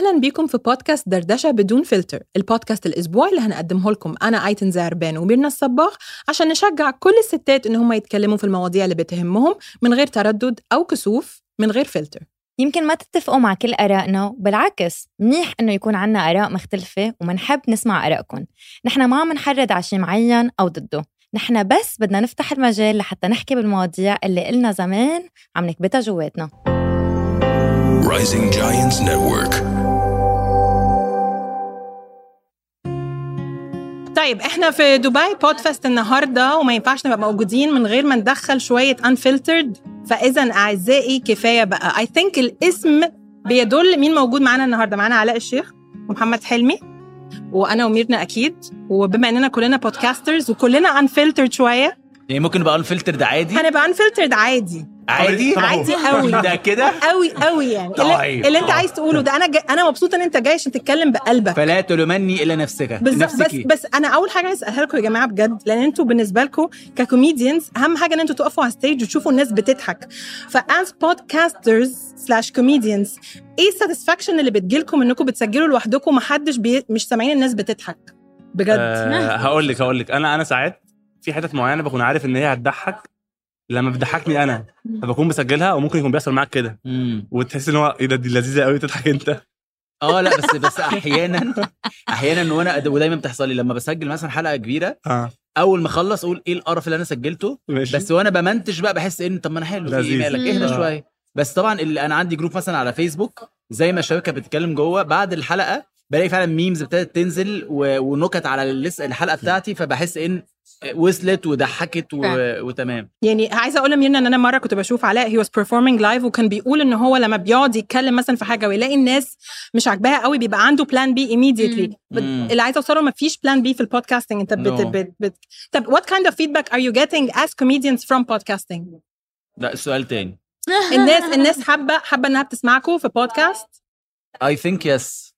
أهلا بيكم في بودكاست دردشة بدون فلتر البودكاست الأسبوعي اللي هنقدمه لكم. أنا أيتن زهربان وميرنا الصباغ عشان نشجع كل الستات إن هم يتكلموا في المواضيع اللي بتهمهم من غير تردد أو كسوف من غير فلتر. يمكن ما تتفقوا مع كل آرائنا بالعكس منيح إنه يكون عنا آراء مختلفة ومنحب نسمع آرائكم. نحن ما عم نحرض على شيء معين أو ضده. نحن بس بدنا نفتح المجال لحتى نحكي بالمواضيع اللي قلنا زمان عم نكبتها جواتنا. Rising Giants Network. طيب إحنا في دبي PodFest النهارده وما ينفعش نبقى موجودين من غير ما ندخل شوية unfiltered. فإذا أعزائي كفاية بقى. I think الاسم بيدل مين موجود معانا النهارده. معانا علاء الشيخ ومحمد حلمي وأنا وميرنا أكيد. وبما إننا كلنا podcasters وكلنا unfiltered شوية. يعني ممكن نبقى unfiltered ده عادي؟ هنبقى unfiltered عادي. عادي؟ عادي قوي. ده كده؟ قوي قوي يعني. اللي, طيب. اللي انت عايز تقوله ده أنا جا أنا مبسوطة ان انت جاي عشان تتكلم بقلبك. فلا تلومني إلا نفسك. بالظبط بس بس أنا اول حاجة عايز اسألها لكم يا جماعة بجد لأن أنتوا بالنسبة لكم ك comedians اهم حاجة ان أنتوا تقفوا على stage وتشوفوا الناس بتضحك. ف as podcasters slash comedians إيه ال satisfaction اللي بتجيلكم انكم بتسجلوا لوحدكم ومحدش بي... مش سامعين الناس بتضحك؟ بجد. أه هقول لك هقول لك. أنا أنا ساعات في حتت معينة بكون عارف ان هي هتضحك لما بتضحكني أنا فبكون بسجلها وممكن يكون بيحصل معاك كده. وتحس إن هو إيه ده دي لذيذة قوي تضحك أنت. آه لا بس بس أحيانا أحيانا وأنا ودايما بتحصل لي لما بسجل مثلا حلقة كبيرة آه. أول ما أخلص أقول إيه القرف اللي أنا سجلته؟ ماشي. بس وأنا بمنتج بقى بحس إن طب ما أنا حلو في إيه. مالك؟ اهدى آه. شوية. بس طبعا اللي أنا عندي group مثلا على فيسبوك زي ما الشباب كانت بتتكلم جوه بعد الحلقة بلاقي فعلا memes ابتدت تنزل. ونكت على. الحلقة بتاعتي فبحس إن وصلت وضحكت و... وتمام يعني عايزة أقول لميرنا إن أنا مرة كنت بشوف علاء هي was performing live وكان بيقول إن هو لما بيقعد يتكلم مثلا في حاجة ويلاقي الناس مش عاجباها قوي بيبقى عنده plan B immediately. اللي عايزة أوصله ما فيش plan B في ال podcasting أنت بت No. بت بت طب what kind of feedback are you getting as comedians from podcasting لا السؤال تاني الناس الناس حابه حابة إنها بتسمعكم في بودكاست I think yes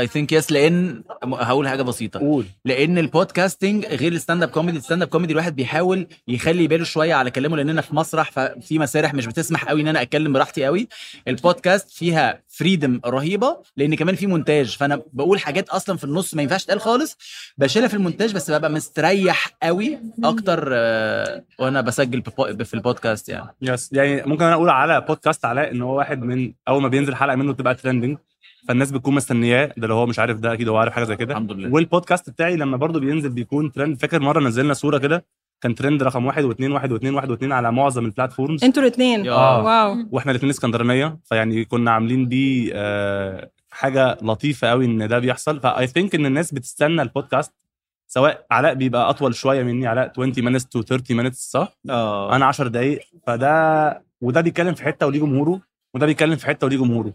I think yes لأن هقول حاجة بسيطة. قول. لأن ال podcasting غير ال stand-up comedy ال stand-up comedy الواحد بيحاول يخلي باله شوية على كلامه لأننا في مسرح ففي مسارح مش بتسمح قوي إن أنا أتكلم براحتي قوي. البودكاست فيها freedom رهيبة لأن كمان في مونتاج فأنا بقول حاجات أصلا في النص ما ينفعش تقال خالص. بشيلها في المونتاج بس ببقى مستريح قوي أكتر آه، وأنا بسجل في البودكاست يعني. yes يعني ممكن أنا أقول على بودكاست علاء إن هو واحد من أول ما بينزل حلقة منه تبقى trending فالناس بتكون مستنياه. ده لو هو مش عارف ده أكيد هو عارف حاجة زي كده. الحمد لله. والبودكاست بتاعي لما برضه بينزل بيكون ترند فاكر مرة نزلنا صورة كده؟ كان ترند رقم واحد واثنين واحد واثنين واحد واثنين على معظم ال platforms أنتوا الاثنين آه. wow. وإحنا الاثنين اسكندرانية. فيعني كنا عاملين دي آه، حاجة لطيفة قوي إن ده بيحصل. ف I think إن الناس بتستنى البودكاست سواء علاء بيبقى أطول شوية مني. علاء 20 minutes to 30 minutes صح؟ آه. أنا 10 دقائق فده وده بيتكلم في حتة وليه جمهوره وده بيتكلم في حتة وليه جمهوره.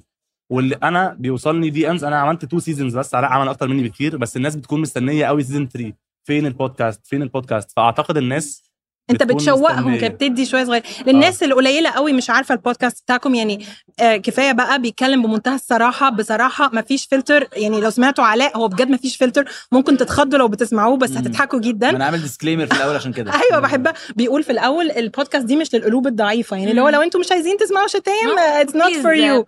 واللي أنا بيوصلني DMs أنا عملت two seasons بس علاء عمل أكتر مني بكتير بس الناس بتكون مستنية قوي season 3 فين البودكاست؟ فين البودكاست؟ فأعتقد الناس انت بتشوقهم. كده بتدي شوية صغير. للناس اللي قليله قوي مش عارفة البودكاست بتاعكم يعني آه كفاية بقى بيتكلم بمنتهى الصراحة. بصراحة ما فيش فلتر يعني لو سمعتوا علاء هو بجد ما فيش فلتر. ممكن تتخضوا لو بتسمعوه بس. هتضحكوا جدا. أنا عامل disclaimer في الأول عشان كده. أيوه بحبها. بيقول في الأول البودكاست دي مش للقلوب الضعيفة. يعني اللي هو لو أنتوا مش عايزين تسمعوا شتايم it's not for you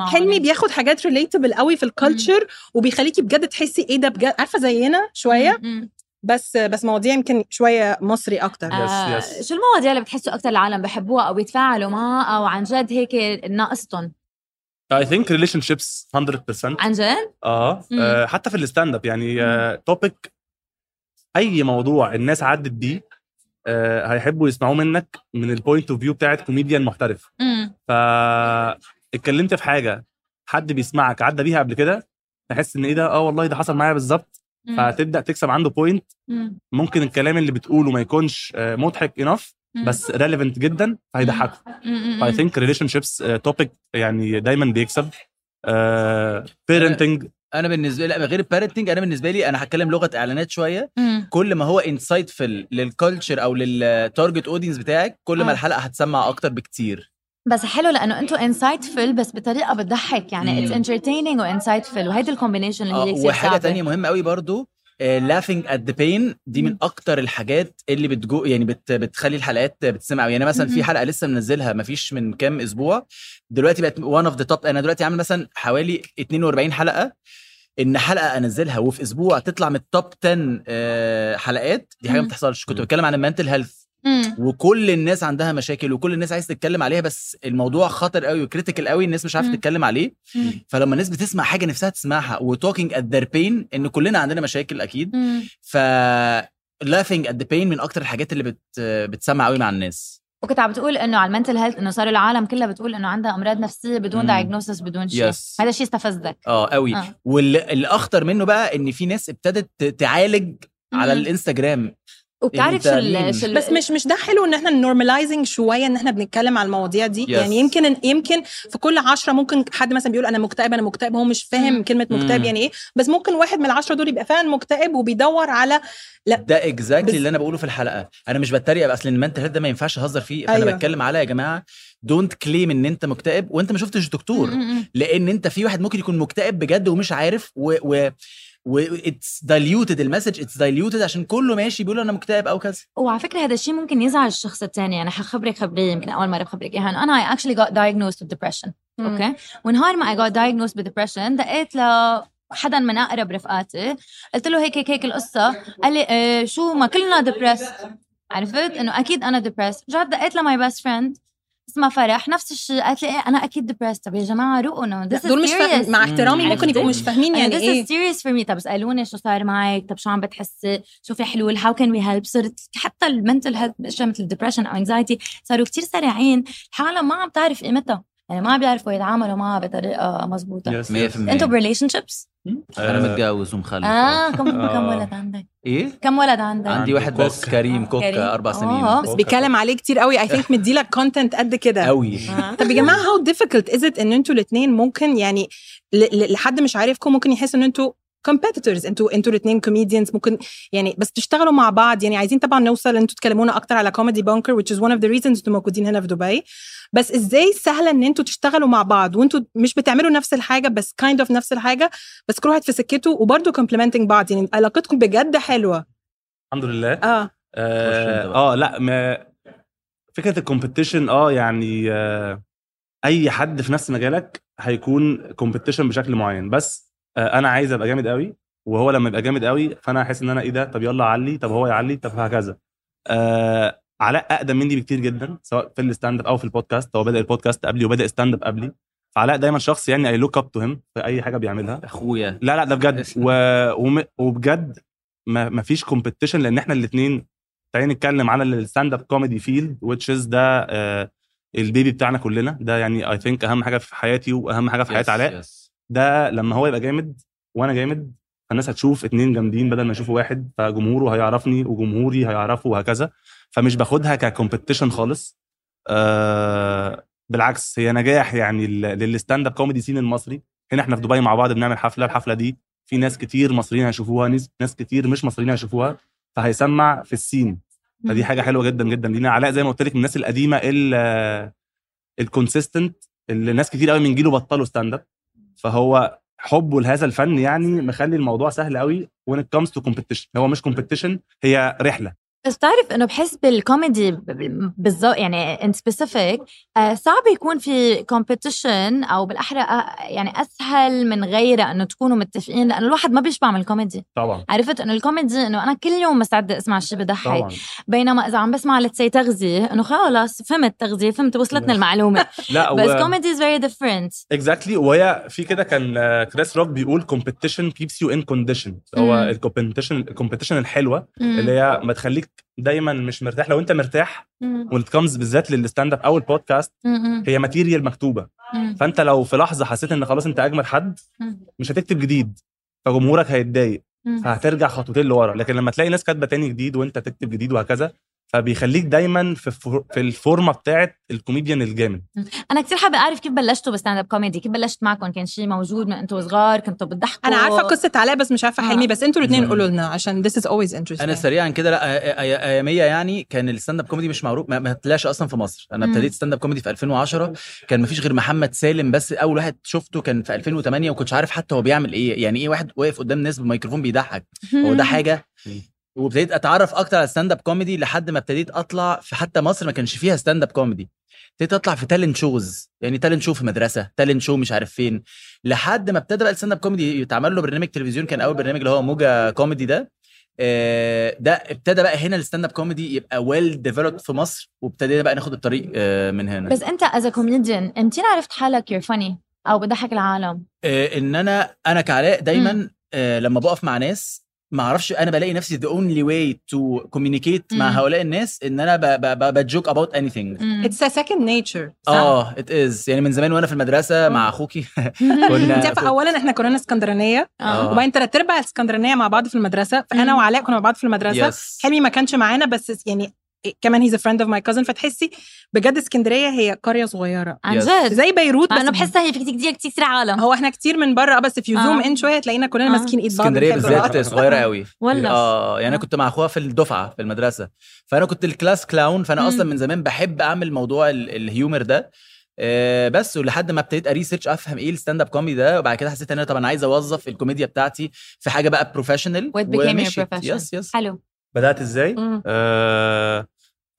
حلمي بياخد حاجات relatable قوي في ال culture وبيخليكي بجد تحسي إيه ده بجد. عارفة زينا شوية؟ بس بس مواضيع يمكن شوية مصري أكتر. yes، آه yes. شو المواضيع اللي بتحسوا أكثر العالم بحبوها أو بيتفاعلوا معها أو عن جد هيك ناقصتهم I think relationships 100% عن جد؟ آه مم. آه، حتى في ال stand-up يعني topic أي موضوع الناس عدت بيه آه، هيحبوا يسمعوه منك من ال point of view بتاعت كوميديان محترف. امم فاتكلمت في حاجة حد بيسمعك عدى بيها قبل كده تحس إن إيه ده؟ آه والله ده حصل معايا بالظبط. فتبدأ تكسب عنده point ممكن الكلام اللي بتقوله ما يكونش آه، مضحك enough بس relevant جدا فهيضحكه. ف I think relationships topic يعني دايما بيكسب. parenting أنا بالنسبة لي لا، غير ال parenting أنا بالنسبة لي أنا هتكلم لغة إعلانات شوية. كل ما هو insightful لل culture أو لل target audience بتاعك كل ما آه. الحلقة هتسمع أكتر بكتير. بس حلو لأنه أنتم insightful بس بطريقة بتضحك يعني it's. entertaining و insightful وهيدي ال combination اللي آه، هي كثير وحاجة. تانية مهمة قوي برضو laughing at the pain دي من. أكتر الحاجات اللي بتجو يعني بت بتخلي الحلقات بتسمع قوي يعني مثلا في. حلقة لسه منزلها ما فيش من كام أسبوع دلوقتي بقت one of the top أنا دلوقتي عامل مثلا حوالي 42 حلقة إن حلقة أنزلها وفي أسبوع تطلع من ال top 10 آه، حلقات دي حاجة ما. بتحصلش كنت. بتكلم عن ال mental health مم. وكل الناس عندها مشاكل وكل الناس عايز تتكلم عليها بس الموضوع خطر قوي و critical قوي الناس مش عارفة. تتكلم عليه مم. فلما الناس بتسمع حاجة نفسها تسمعها و talking at their pain إن كلنا عندنا مشاكل أكيد مم. ف laughing at the pain من أكتر الحاجات اللي بت بتسمع قوي مع الناس وكنت عم بتقول إنه على ال mental health إنه صار العالم كلها بتقول إنه عندها أمراض نفسية بدون. diagnosis بدون شيء Yes. هذا الشيء استفزك آه قوي آه. والاخطر منه بقى إن في ناس ابتدت تعالج على. الإنستجرام وبتعرف أنت شو ال- بس مش مش ده حلو إن إحنا normalizing شوية إن إحنا بنتكلم على المواضيع دي Yes. يعني يمكن يمكن في كل عشرة ممكن حد مثلا بيقول أنا مكتئب أنا مكتئب هو مش فاهم. كلمة مكتئب. يعني إيه بس ممكن واحد من العشرة دول يبقى فعلا مكتئب وبيدور على ده exactly بس- اللي أنا بقوله في الحلقة أنا مش بتريق أصل ال mental ده ما ينفعش أهزر فيه فأنا أيوة. بتكلم على يا جماعة don't claim إن أنت مكتئب وأنت ما شفتش دكتور. لأن أنت في واحد ممكن يكون مكتئب بجد ومش عارف و, و و it's diluted ال message it's diluted عشان كله ماشي بيقول أنا مكتئب أو كذا. وعلى فكرة هذا الشيء ممكن يزعل الشخص الثاني. أنا حخبرك خبريه يمكن أول مرة بخبرك إياها. أنا I actually got diagnosed with depression. أوكي؟ ونهار ما I got diagnosed with depression دقيت ل حدا من أقرب رفقاتي. قلت له هيك هيك هيك القصة. قال لي إيه شو ما كلنا depressed عرفت؟ إنه أكيد أنا depressed رجعت دقيت ل my best friend اسمها فرح نفس الشيء. قالت لي إيه أنا أكيد ديبرست طب يا جماعة is دول مش فاهم serious. مع احترامي مم. ممكن يبقوا مش فاهمين يعني يعني this إيه. is serious for me. طب اسألوني شو صار معك؟ طب شو عم بتحسي شو في حلول. How can we help صرت حتى ال mental health اشياء مثل ال depression أو anxiety صاروا كتير سريعين. العالم ما عم تعرف قيمتها. يعني ما بيعرفوا يتعاملوا معها بطريقة مزبوطه 100% أنتوا بريليشن شيبس أنا آه. متجوز ومخلف. آه كم آه. كم ولد عندك؟ إيه؟ كم ولد عندك؟ عندي عندي واحد بس. كريم كريم. كوكا أربع سنين. آه. بس بيتكلم عليه كتير قوي. I think مديلك content قد كده. قوي. طب يا جماعة how difficult is it إن أنتوا الاثنين ممكن يعني ل- ل- لحد مش عارفكم ممكن يحس إن أنتوا competitors. أنتوا أنتوا الاثنين comedians ممكن يعني بس تشتغلوا مع بعض. يعني عايزين طبعا نوصل ان أنتوا تكلمونا أكتر على Comedy Bunker which is one of the reasons أنتوا موجودين هنا في دبي. بس إزاي سهله إن أنتوا تشتغلوا مع بعض؟ وانتوا مش بتعملوا نفس الحاجة بس kind of نفس الحاجة بس كل واحد في سكته وبرضه complimenting بعض. يعني علاقتكم بجد حلوة. الحمد لله. آه. آه. آه لا ما فكرة ال competition آه يعني آه أي حد في نفس مجالك هيكون competition بشكل معين. بس أنا عايز أبقى جامد قوي وهو لما يبقى جامد قوي فأنا احس إن أنا إيه ده؟ طب يلا علي طب هو يعلي طب هكذا. آه علاء أقدم مني بكتير جدا سواء في ال stand up أو في البودكاست. هو بدأ البودكاست قبلي وبدأ stand up قبلي. فعلاء دايما شخص يعني I look up to him في أي حاجة بيعملها. أخويا. لا لا ده بجد. و... وم... وبجد ما... ما فيش competition لأن إحنا الاثنين تعالى نتكلم على ال stand up comedy field which is ده آه ال baby بتاعنا كلنا. ده يعني I think أهم حاجة في حياتي وأهم حاجة في حياة Yes, علاء. yes. ده لما هو يبقى جامد وأنا جامد فالناس هتشوف اتنين جامدين بدل ما يشوفوا واحد فجمهوره هيعرفني وجمهوري هيعرفه وهكذا. فمش باخدها ك competition خالص. آه بالعكس هي نجاح يعني لل- لل stand up comedy scene المصري. هنا إحنا في دبي مع بعض بنعمل حفلة الحفلة دي في ناس كتير مصريين هيشوفوها ناس ناس كتير مش مصريين هيشوفوها فهيسمع في ال scene. فدي حاجة حلوة جدا جدا. لينا علاء زي ما قلت لك من الناس القديمة ال consistent اللي ناس كتير قوي من جيله بطلوا stand up فهو حبه لهذا الفن يعني مخلي الموضوع سهل قوي when it comes to competition. هو مش competition هي رحلة. بس بتعرف إنه بحس بالكوميدي ب- ب- بالظبط يعني in specific صعب يكون في competition أو بالأحرى آه، يعني أسهل من غيره إنه تكونوا متفقين لأنه الواحد ما بيشبع من الكوميدي طبعا. عرفت إنه الكوميدي إنه أنا كل يوم مستعده أسمع شيء بضحك بينما إذا عم بسمع let's say تغذية إنه خلاص فهمت تغذية فهمت وصلتنا بس. المعلومة. لا بس comedy is very different exactly وهي في كده كان آه، كريس روك بيقول competition keeps you in condition. هو. ال competition ال competition الحلوة اللي هي ما تخليك دايما مش مرتاح. لو أنت مرتاح كمز بالذات لل stand up أو البودكاست هي material مكتوبة. فأنت لو في لحظة حسيت إن خلاص أنت أجمد حد مش هتكتب جديد. فجمهورك هيتضايق. فهترجع خطوتين لورا. لكن لما تلاقي ناس كاتبة تاني جديد وأنت تكتب جديد وهكذا فبيخليك دايما في في الفورمة بتاعت الكوميديان الجامد. أنا كثير حابة أعرف كيف بلشتوا ب stand up comedy؟ كيف بلشت معكم؟ كان شيء موجود من أنتوا صغار؟ كنتوا بتضحكوا؟ أنا عارفة قصة علاء بس مش عارفة. حلمي بس أنتوا الاثنين. قولوا لنا عشان this is always interesting. أنا سريعا كده لا اياميه يعني كان ال stand up comedy مش معروف ما, ما طلعش أصلا في مصر. أنا. ابتديت stand up comedy في 2010 كان ما فيش غير محمد سالم بس أول واحد شفته كان في 2008 وكنتش عارف حتى هو بيعمل إيه. يعني إيه واحد واقف قدام ناس بميكروفون بيضحك؟ هو ده حاجة. وابتديت اتعرف أكتر على stand up comedy لحد ما ابتديت اطلع في حتى مصر ما كانش فيها stand up comedy ابتديت اطلع في talent shows يعني talent show في مدرسة talent show مش عارف فين. لحد ما ابتدى بقى ال stand up comedy يتعمل له برنامج تلفزيون كان أول برنامج اللي هو موجة كوميدي ده. آه، ده ابتدى بقى هنا ال stand up comedy يبقى well developed في مصر وابتدينا بقى ناخد الطريق آه، من هنا. بس انت as comedian إمتى عرفت حالك you're funny أو بضحك العالم؟ آه، إن أنا أنا كعلاء دايما لما بقف مع ناس ما أعرفش أنا بلاقي نفسي the only way to communicate مع. هؤلاء الناس إن أنا ب- ب- ب- ب joke about anything it's a second nature صح؟ آه it is يعني من زمان وأنا في المدرسة مع أخوكي كنا أنت اولا إحنا كلنا اسكندرانية آه. وبعدين تلات أرباع الاسكندرانيه مع بعض في المدرسة فأنا. وعلاء كنا مع بعض في المدرسة Yes. حلمي ما كانش معانا بس يعني كمان he's friend of my cousin فتحسي بجد اسكندرية هي قرية صغيرة عن. جد زي بيروت مع بس إنه بحسها هي في كتير كتير كتير عالم هو إحنا كتير من بره آه، بس في آه. zoom in شوية تلاقينا كلنا آه. ماسكين إيد بعض اسكندرية. بالذات صغيرة قوي ولا آه يعني أنا. كنت مع أخوها في الدفعة في المدرسة فأنا كنت ال class clown فأنا. أصلا من زمان بحب أعمل موضوع ال- ال humor ده آه بس ولحد ما ابتديت أ research أفهم إيه ال stand-up comedy ده وبعد كده حسيت إن أنا طب أنا عايز أوظف الكوميديا بتاعتي في حاجة بقى professional your profession. yes yes حلو بدأت إزاي. آه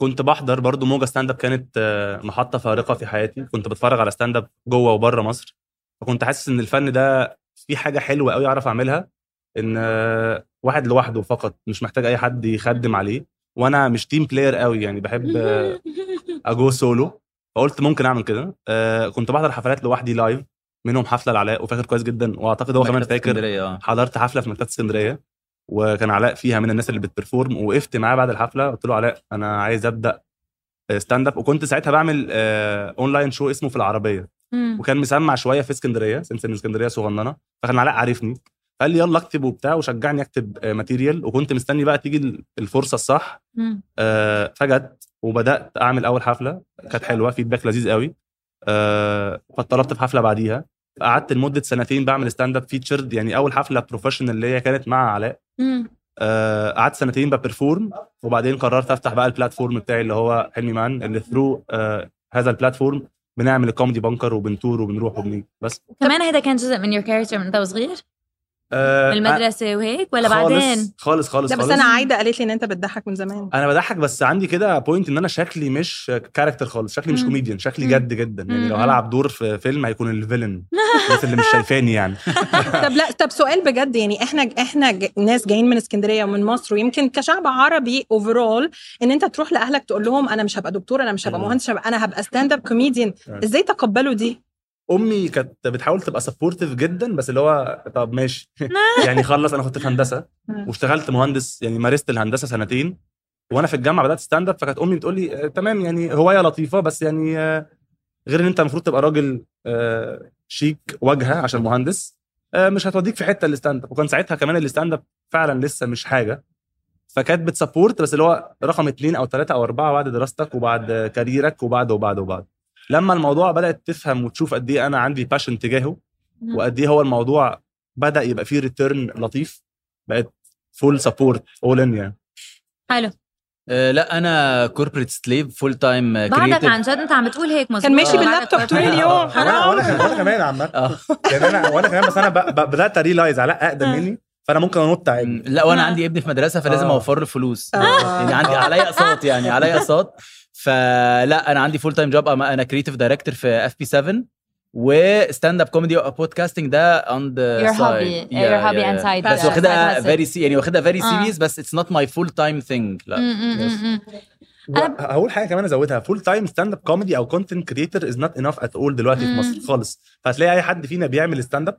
كنت بحضر برضو موجة stand-up كانت آه، محطة فارقة في حياتي. كنت بتفرج على stand-up جوه وبره مصر. فكنت حاسس إن الفن ده في حاجة حلوة قوي أعرف أعملها إن آه، واحد لوحده فقط مش محتاج أي حد يخدم عليه. وأنا مش team player قوي يعني بحب آه، أ go solo فقلت ممكن أعمل كده. كنت بحضر حفلات لوحدي live منهم حفلة لعلاء وفاكر كويس جدا. وأعتقد هو كمان فاكر حضرت حفلة في مكتبة اسكندرية. وكان علاء فيها من الناس اللي بت perform وقفت معاه بعد الحفلة قلت له علاء أنا عايز أبدأ stand-up وكنت ساعتها بعمل آه online show اسمه في العربية. مم. وكان مسمع شوية في اسكندرية since إن اسكندرية صغننة. فكان علاء عارفني. قال لي يلا اكتب وبتاع وشجعني أكتب آه material وكنت مستني بقى تيجي الفرصة الصح. آه فجت وبدأت أعمل أول حفلة. كانت حلوة feedback لذيذ قوي. آه فاتطلبت في حفلة بعديها. قعدت لمدة سنتين بعمل stand-up featured يعني أول حفلة professional اللي هي كانت مع علاء. آه، قعدت سنتين ب perform وبعدين قررت أفتح بقى ال platform بتاعي اللي هو حلمي مان اللي through آه هذا ال platform بنعمل ال Comedy Bunker وبن tour وبنروح وبنيجي بس. كمان هيدا كان جزء من your character من أنت وصغير؟ آه بالمدرسة وهيك ولا خالص بعدين خالص خالص لا بس خالص. أنا عايدة قالت لي إن أنت بتضحك من زمان أنا بضحك بس عندي كده point إن أنا شكلي مش character خالص شكلي مش. كوميديان شكلي. جد جدا يعني لو. هلعب دور في فيلم هيكون ال villain الناس اللي مش شايفاني يعني طب لا طب سؤال بجد يعني إحنا إحنا ج- ناس جايين من اسكندرية ومن مصر ويمكن كشعب عربي overall إن أنت تروح لأهلك تقول لهم أنا مش هبقى دكتور أنا مش هبقى. مهندس أنا هبقى stand-up comedian آه. إزاي تقبلوا دي؟ أمي كانت بتحاول تبقى supportive جدا بس اللي هو طب ماشي. يعني خلص أنا كنت في هندسة. واشتغلت مهندس يعني مارست الهندسة سنتين. وأنا في الجامعة بدأت stand-up فكانت أمي بتقول لي آه، تمام يعني هواية لطيفة بس يعني آه، غير إن أنت المفروض تبقى راجل آه، شيك واجهه عشان مهندس مش هتوديك في حتة ال stand-up وكان ساعتها كمان ال stand-up فعلا لسه مش حاجة. فكانت بت support بس اللي هو رقم اثنين أو ثلاثة أو أربعة بعد دراستك وبعد كاريرك وبعد وبعد وبعد. لما الموضوع بدأت تفهم وتشوف قد إيه أنا عندي passion تجاهه وقد إيه هو الموضوع بدأ يبقى فيه return لطيف بقت full support all in يعني. حلو. آه لا أنا corporate slave full time بعدك عن جد أنت عم بتقول هيك مزبوط كان ماشي باللابتوب طول. اليوم وأنا حرام. وأنا كمان- عامة. آه. يعني أنا وأنا كمان بس أنا ب- ب- بدأت ا realize علاء أقدم مني فأنا ممكن أنط عادي. لا وأنا آه. عندي ابني في مدرسة فلازم آه. أوفر له فلوس. آه. يعني عندي عليا اقساط يعني عليا اقساط فلا أنا عندي full time job أنا creative director في FP7 و stand-up comedy podcasting ده on the Your hobby. Your hobby and side- بس واخدها. very se- يعني واخدها very آه. serious بس it's not my full time thing لا. مم، مم. و- هقول حاجة كمان أزودها full time stand-up comedy أو content creator is not enough at all دلوقتي في. مصر خالص فهتلاقي أي حد فينا بيعمل stand-up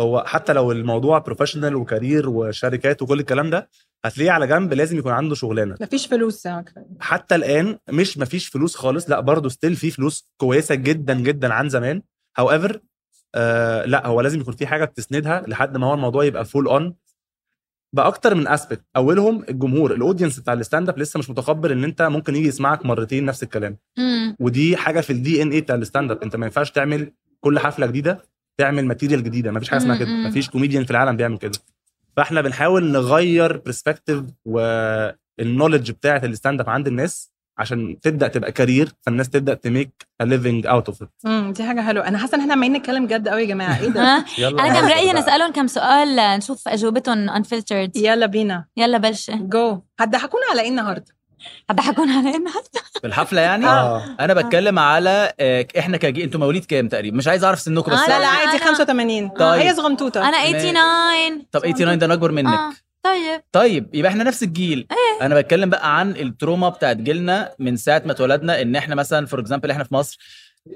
هو حتى لو الموضوع professional و career وشركات وكل الكلام ده هتلاقيه على جنب لازم يكون عنده شغلانة. مفيش فلوس أكرم. حتى الآن مش مفيش فلوس خالص. لا برضه still في فلوس كويسة جدا جدا عن زمان. however آه لا هو لازم يكون في حاجة بتسندها لحد ما هو الموضوع يبقى full on بأكتر من aspect أولهم الجمهور ال audience بتاع ال stand-up لسه مش متقبل إن أنت ممكن يجي يسمعك مرتين نفس الكلام. مم. ودي حاجة في ال DNA بتاع ال stand-up أنت ما ينفعش تعمل كل حفلة جديدة تعمل material جديدة. ما فيش حاجة اسمها كده. ما فيش كوميديان في العالم بيعمل كده. فاحنا بنحاول نغير perspective وال knowledge بتاعه ال stand-up عند الناس عشان تبدأ تبقى career فالناس تبدأ ت make a living out of it امم دي حاجة حلوة. أنا حاسة إن إحنا عمالين نتكلم جد قوي يا جماعة. إيه ده؟ أنا كان برايي نسالهم كم سؤال نشوف أجوبتهم unfiltered. يلا بينا. يلا بلشي. جو هتضحكونا على إيه النهارده؟ هضحكون علينا في الحفلة يعني؟ آه. أنا بتكلم على آه، إحنا كجيل إنتوا مواليد كام تقريبا؟ مش عايز أعرف سنكم بس آه، لا لا عادي أنا- 85 طيب. هي صغنطوطة. أنا 89 طب 89 ده أنا أكبر منك. آه. طيب. طيب يبقى إحنا نفس الجيل. إيه. أنا بتكلم بقى عن ال trauma بتاعت جيلنا من ساعة ما اتولدنا إن إحنا مثلا for example إحنا في مصر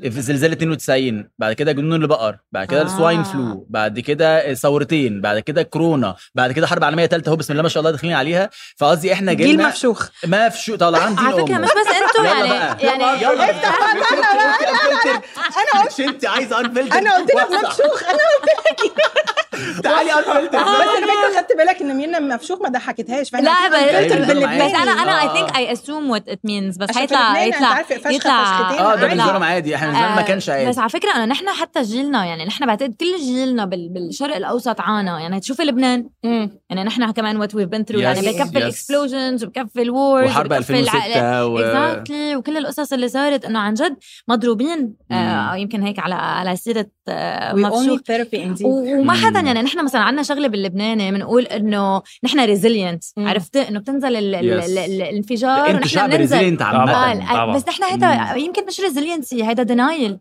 في زلزال 92 بعد كده جنون البقر بعد كده آه. ال swine flu بعد كده ثورتين بعد كده كورونا بعد كده حرب عالمية ثالثه اهو بسم الله ما شاء الله داخلين عليها. فقصدي إحنا جيل جيلنا مفشوخ. شو طالعين دين على فكرة. مش بس أنتوا يعني. يعني يلا افتح أنا مش انت عايزه unfiltered أنا قلت لك مفشوخ. أنا تعالي unfiltered بس أنا خدت بالك إن ميرنا مفشوخ ما ضحكتهاش لا بس, أيوة،. بس أنا أنا آه. اي ثينك I assume what it means بس هيطلع يطلع يطلع فشختين. آه ده عادي. بالنسبة لهم عادي إحنا لنا ما كانش عادي بس على فكرة إنه نحن حتى جيلنا يعني نحن بعتقد كل جيلنا بال- بالشرق الأوسط عانى يعني تشوفي لبنان يعني نحن كمان what we've been through يعني بكفي. ال explosions وبكفي ال wars وحرب 2006 و... exactly وكل القصص اللي صارت إنه عن جد مضروبين آه مم. يمكن هيك على على سيرة آه مفشوخ وما حدا. يعني نحن مثلا عندنا شغلة باللبناني بنقول إنه نحن resilient. عرفت إنه بتنزل ال- ال- Yes. ال- ال- الانفجار ونحن شعب بننزل resilient آه طبعاً. بس نحن هيدا يمكن مش resiliency هيدا denial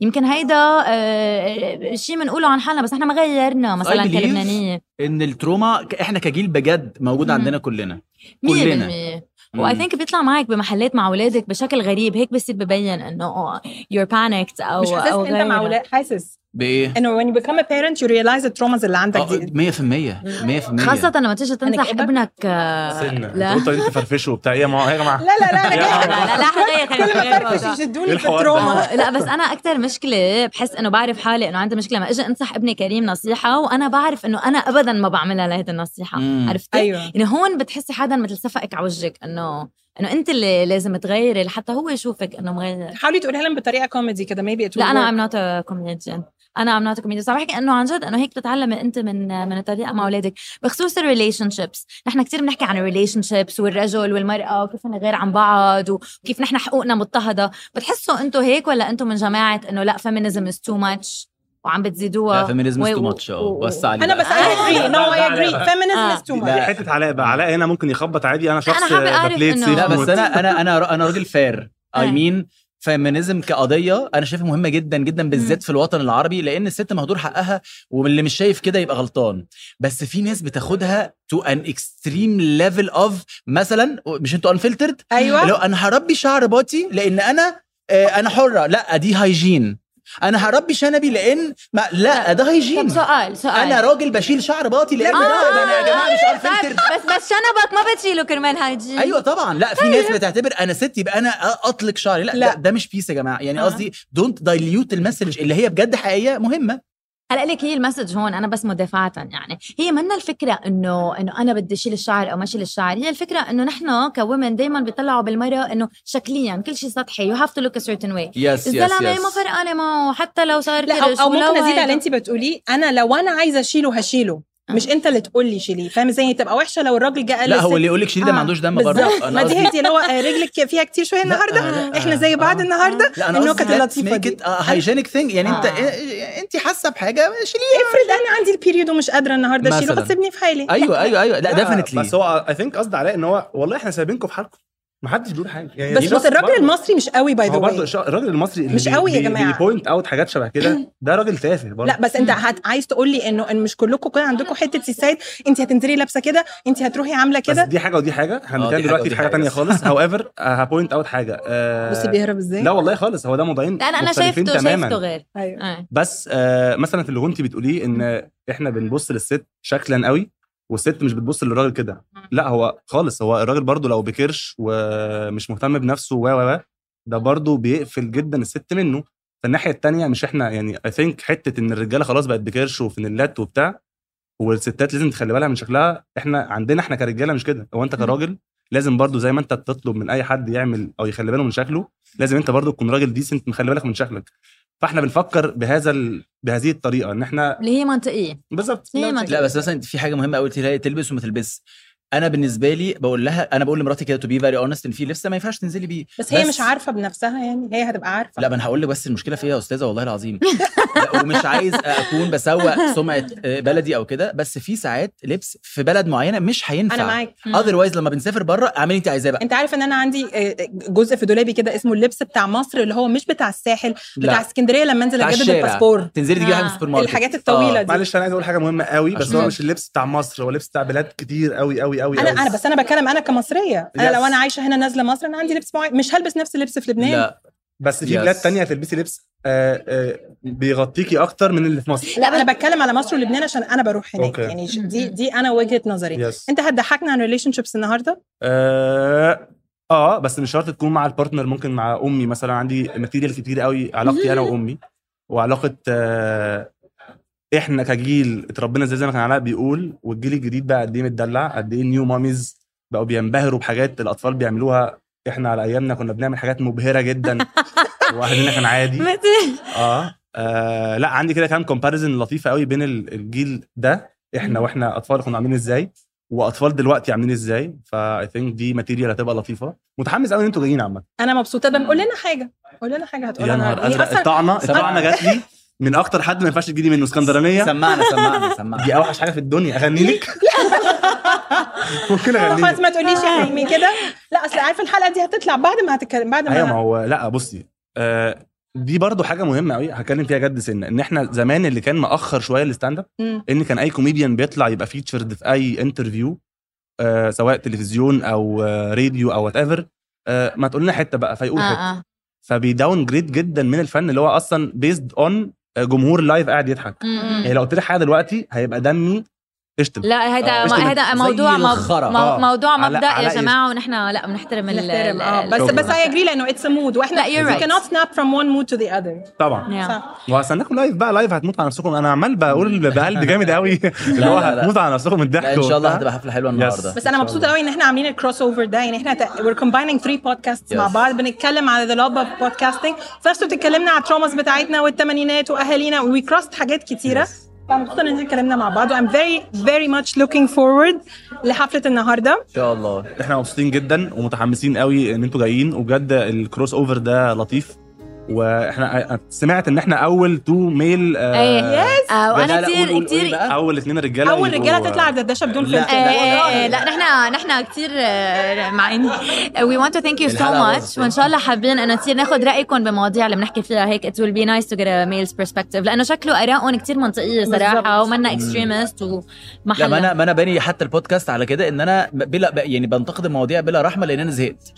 يمكن هيدا آه شيء بنقوله عن حالنا بس نحن ما غيرنا مثلا كلبنانية إن التروما إحنا كجيل بجد موجود. عندنا كلنا 100% كلنا. وI think بيطلع معك بمحلات مع اولادك بشكل غريب. هيك بصير ببين إنه يور بانكت أو مش حاسس أو إنت مع. أولاد حاسس. بإيه؟ إنه when you become a parent you realize the traumas اللي عندك دي 100% 100% خاصة لما تيجي تنصح؟ ابنك آه، سنة. لا. أنت قلت إنت فرفشوا وبتاع. يا ما- يا جماعة. لا لا لا لا لا لا غير كل ما فرفش. يشدوني إيه في؟ التروما. لا بس أنا أكثر مشكلة بحس إنه بعرف حالي إنه عندي مشكلة. لما أجي أنصح ابني كريم نصيحة وأنا بعرف إنه أنا ابدا ما بعملها لهيدي النصيحة. مم. عرفتي؟ أيوه. يعني هون بتحسي حدا مثل صفقك على وجهك إنه إنه أنت اللي لازم تغيري لحتى هو يشوفك إنه مغير. حاولي تقولها لهم بطريقة كوميدي it will لا أنا. ام نوت كوميديان أنا ام نوت كوميديان صح بحكي إنه عن جد إنه هيك بتتعلمي أنت من من الطريقة مع أولادك. بخصوص ال relationships نحن كثير بنحكي عن ال relationships والرجل والمرأة وكيف نغير عن بعض وكيف نحن حقوقنا مضطهدة. بتحسوا أنتم هيك ولا أنتم من جماعة إنه لا feminism is too much وعم بتزيدوها لا feminism و- too و- much آه و- بس علي أنا بقى. بس agree. لا. feminism آه. is too دي much. حتة علاء بقى. علاء هنا ممكن يخبط عادي. أنا شخص ببليت سيف لا بس. أنا أنا أنا أنا راجل فير اي. مين فيمينيزم كقضية أنا شايفها مهمة جدا جدا بالذات في الوطن العربي لأن الست مهدور حقها واللي مش شايف كده يبقى غلطان. بس في ناس بتاخدها تو ان اكستريم ليفل اوف مثلا مش أنتوا انفلترد أيوه. لو أنا هربي شعر باطي لأن أنا آه، أنا حرة. لا دي هايجين أنا هربي شنبي لأن ما لا ده طب هايجين سؤال سؤال. أنا راجل بشيل شعر باطي لأن آه، لا أنا يا جماعة مش طيب unfiltered بس بس شنبك ما بتشيله كرمال hygiene أيوه طبعا. لا في ناس بتعتبر أنا ست يبقى أنا أطلق شعري. لا, لا. لا. ده, ده مش base يا جماعة. يعني آه. قصدي don't dilute ال message اللي هي بجد حقيقية مهمة. هلا لك هي ال message هون أنا بس مدافعه يعني. هي منا الفكرة إنه إنه أنا بدي اشيل الشعر أو ما اشيل الشعر. هي الفكرة إنه نحن common دائما بيطلعوا بالمراه إنه شكليا كل شيء سطحي. you have to look a certain way yes yes الزلمة yes ما فرقانة معه. حتى لو صار لا أو, أو ممكن أزيد. على اللي انت بتقوليه. أنا لو أنا عايزة أشيله هشيله. مش انت اللي تقول لي شيليه فاهم إزاي؟ تبقى وحشة لو الراجل جه قال لا هو اللي يقول لك شيل ده آه، ما عندوش دم برضه بالظبط ما دي هي هو آه، رجلك فيها كتير شوية النهارده؟ لا، إحنا زي بعض آه. النهارده؟ لا أنا النكت اللطيفه دي. hygienic thing يعني انت آه. انت حاسة بحاجة شيليه افرض أنا عندي ال period ومش قادرة النهارده اشيله. هتسيبني في حالي. أيوه أيوه أيوه. لا definitely بس هو I think قصدي علاء إن هو والله إحنا سايبينكم في حالكم. ما حدش بيقول حاجة. يعني بس بس الراجل المصري مش قوي باي ذا هو برضه واي الراجل المصري اللي مش قوي يا جماعة. بيبوينت اوت حاجات شبه كده. ده راجل تافه برضه. لا بس انت هت... عايز تقول لي انه إن مش كلكم كده عندكم حتة السيد انت هتنزلي لابسة كده انت هتروحي عاملة بس كده. دي حاجة ودي حاجة. بنتكلم حاجة دلوقتي في حاجة حاجة. تانية خالص. هاو ايفر هبوينت اوت حاجة. آه، بصي بيهرب إزاي؟ لا والله خالص. هو ده موضوعين لا أنا أنا شايفته شايفته غير. أيوه. آه. بس آه مثلا في اللي كنت بتقوليه إن إحنا بنبص للست شكلا قوي. والست مش بتبص للراجل كده. لا هو خالص هو الراجل برضو لو بكرش ومش مهتم بنفسه و و و ده برضو بيقفل جدا الست منه. فالناحية التانية مش إحنا يعني I think حتة إن الرجالة خلاص بقت بكرش وفانيلات وبتاع والستات لازم تخلي بالها من شكلها. إحنا عندنا إحنا كرجالة مش كده. هو أنت كراجل لازم برضو زي ما أنت بتطلب من أي حد يعمل أو يخلي باله من شكله لازم أنت برضو تكون راجل decent مخلي بالك من شكلك. فاحنا بنفكر بهذا ال... بهذه الطريقة إن إحنا اللي هي منطقية. بالظبط. لا بس مثلا في حاجة مهمة قوي تلبس وما تلبس. أنا بالنسبة لي بقول لها أنا بقول لمراتي كده to be very honest إن في لبس ما ينفعش تنزلي بيه. بس هي مش عارفة بنفسها يعني هي هتبقى عارفة. لا ما أنا هقول لك بس المشكلة فيا يا أستاذة والله العظيم. لا، ومش عايز أكون بسوق سمعة بلدي أو كده بس في ساعات لبس في بلد معينة مش هينفع. أنا معاك. otherwise لما بنسافر بره اعملي انت عايزاه بقى أنت عارف إن أنا عندي آه، جزء في دولابي كده اسمه اللبس بتاع مصر اللي هو مش بتاع الساحل بتاع لا اسكندرية لما أنزل أجدد. الباسبور. تنزلي تجيبي حاجة من آه، السوبر ماركت. الحاجات الطويلة آه. دي. معلش أنا عايز أقول حاجة مهمة قوي بس هو مش اللبس بتاع مصر هو اللبس بتاع بلاد كتير قوي قوي قوي أنا قوي. أنا بس أنا بتكلم أنا كمصرية. أنا Yes. لو أنا عايشة هنا نازلة مصر أنا عندي لبس معين. مش هلبس نفس اللبس في لبنان. لا. بس في Yes. بلاد تانية هتلبسي لبس آه آه بيغطيكي أكتر من اللي في مصر. لا أنا بتكلم على مصر ولبنان عشان أنا بروح هناك. okay. يعني دي دي أنا وجهة نظري. yes أنت هتضحكنا عن relationships النهارده؟ آه, آه بس مش شرط تكون مع ال partner ممكن مع أمي. مثلا عندي material كتير قوي علاقتي أنا وأمي. وعلاقة آه إحنا كجيل اتربينا إزاي زي ما كان علاء بيقول والجيل الجديد بقى قد إيه متدلع قد إيه ال new mommies بقوا بينبهروا بحاجات الأطفال بيعملوها. إحنا على أيامنا كنا بنعمل حاجات مبهرة جدا. واهلنا كان عادي. مثل آه, آه لأ عندي كده كام comparison لطيفة قوي بين ال- الجيل ده إحنا وإحنا أطفال كنا عاملين إزاي وأطفال دلوقتي عاملين إزاي. ف I think دي material هتبقى لطيفة. متحمس قوي إن أنتوا جايين عامه أنا مبسوطة. طب قول لنا حاجة. قول لنا حاجة هي أزرق. أصلا الطعنه الطعنة جات لي. من أكتر حد ما ينفعش تجيلي منه اسكندرانية؟ سمعنا سمعنا سمعنا. دي أوحش حاجة في الدنيا. أغني لك ممكن أغني خلاص ما تقوليش يا من كده. لا أصل عارفه الحلقة دي هتطلع بعد ما هتتكلم بعد أيوه ما ما هو لا بصي آه دي برضو حاجة مهمة قوي هتكلم فيها جد سنة إن إحنا زمان اللي كان مأخر شوية ال stand up. إن كان أي كوميديان بيطلع يبقى فيتشرد في أي interview آه سواء تلفزيون أو آه راديو أو whatever آه ما تقول لنا حتة بقى فيقول حتة. آه. آه فبي downgrade جدا من الفن اللي هو أصلا based on جمهور live قاعد يضحك. يعني لو قلت لك حاجة دلوقتي هيبقى دمي اشتم. لا هيدا آه. زي موضوع مو- آه. موضوع مبدأ يا جماعة ونحن لا بنحترم ال- نحترم آه. بس. بس I agree لأنه it's mood وإحنا right. cannot snap from one mood to the other. طبعا. وهستناكم live بقى live هتموت على نفسكم. أنا عمال بقول بقلب جامد قوي اللي هو. هتموت على نفسكم من الضحك إن شاء الله. هتبقى حفلة حلوة النهارده. بس أنا مبسوطة قوي إن إحنا عاملين ال crossover ده يعني إحنا ت- we're combining three podcasts Yes. مع بعض بنتكلم على of podcasting. في نفس الوقت اتكلمنا على ال traumas بتاعتنا والثمانينات وأهالينا. و we crossed حاجات كتيرة. فمبسوطه إن اتكلمنا مع بعض. و I'm very very much looking forward لحفلة النهارده. إن شاء الله. إحنا مبسوطين جدا ومتحمسين قوي إن أنتوا جايين. وبجد ال crossover ده لطيف. وإحنا سمعت إن إحنا أول two male إيه آه، لا، وأنا لا، كثير كثير بقى. أول اثنين رجالة أول رجالة تطلع دردشه بدون لا. فلتر والله. لا نحن نحن كثير مع اني we want to thank you so much. وإن شاء الله حابين إنه تصير ناخذ رأيكم بمواضيع اللي بنحكي فيها هيك it will be nice to get a male's perspective لأنه شكله آرائهم كثير منطقية صراحة. ومنا extremist وما لا ما أنا ما أنا باني حتى البودكاست على كده إن أنا بلا يعني بنتقد المواضيع بلا رحمة لأن أنا زهقت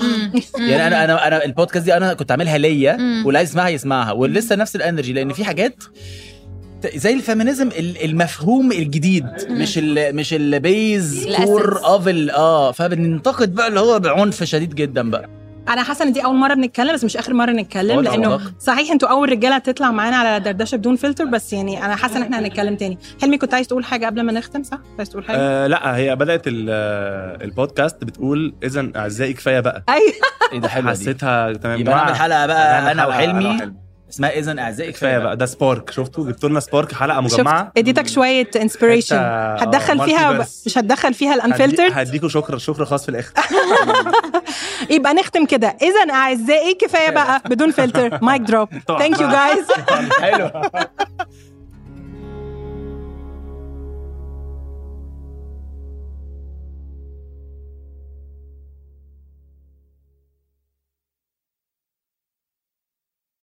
يعني أنا أنا أنا البودكاست دي أنا كنت عاملها ليا عايز يسمعها يسمعها ولسه نفس ال energy لأن في حاجات زي ال feminism ال- المفهوم الجديد مش ال مش ال base. core of آه فبننتقد بقى اللي هو بعنف شديد جدا بقى أنا حاسه ان دي اول مره بنتكلم بس مش اخر مره نتكلم لأنه. صحيح أنتوا اول رجاله تطلع معانا على دردشه بدون فلتر بس يعني أنا حاسه ان إحنا هنتكلم تاني. حلمي كنت عايز تقول حاجة قبل ما نختم صح؟ كنت عايز تقول حاجة؟ آه لا هي بدات ال- البودكاست بتقول اذا أعزائي كفاية بقى. أيوه. إيه ده حلوة دي. حسيتها تمام. يبقى نعمل حلقه بقى أنا وحلمي. اسمها اذا أعزائي؟ كفاية بقى. ده spark. شفتوا؟ جبتوا لنا spark حلقة مجمعة. شفت اديتك شوية inspiration حتة- هتدخل فيها. مش هتدخل فيها ال unfiltered هديكوا شكر شكر خاص في الآخر. يبقى نختم كده. اذا أعزائي كفاية بقى بدون فلتر mic drop طبعاً. thank you guys حلو.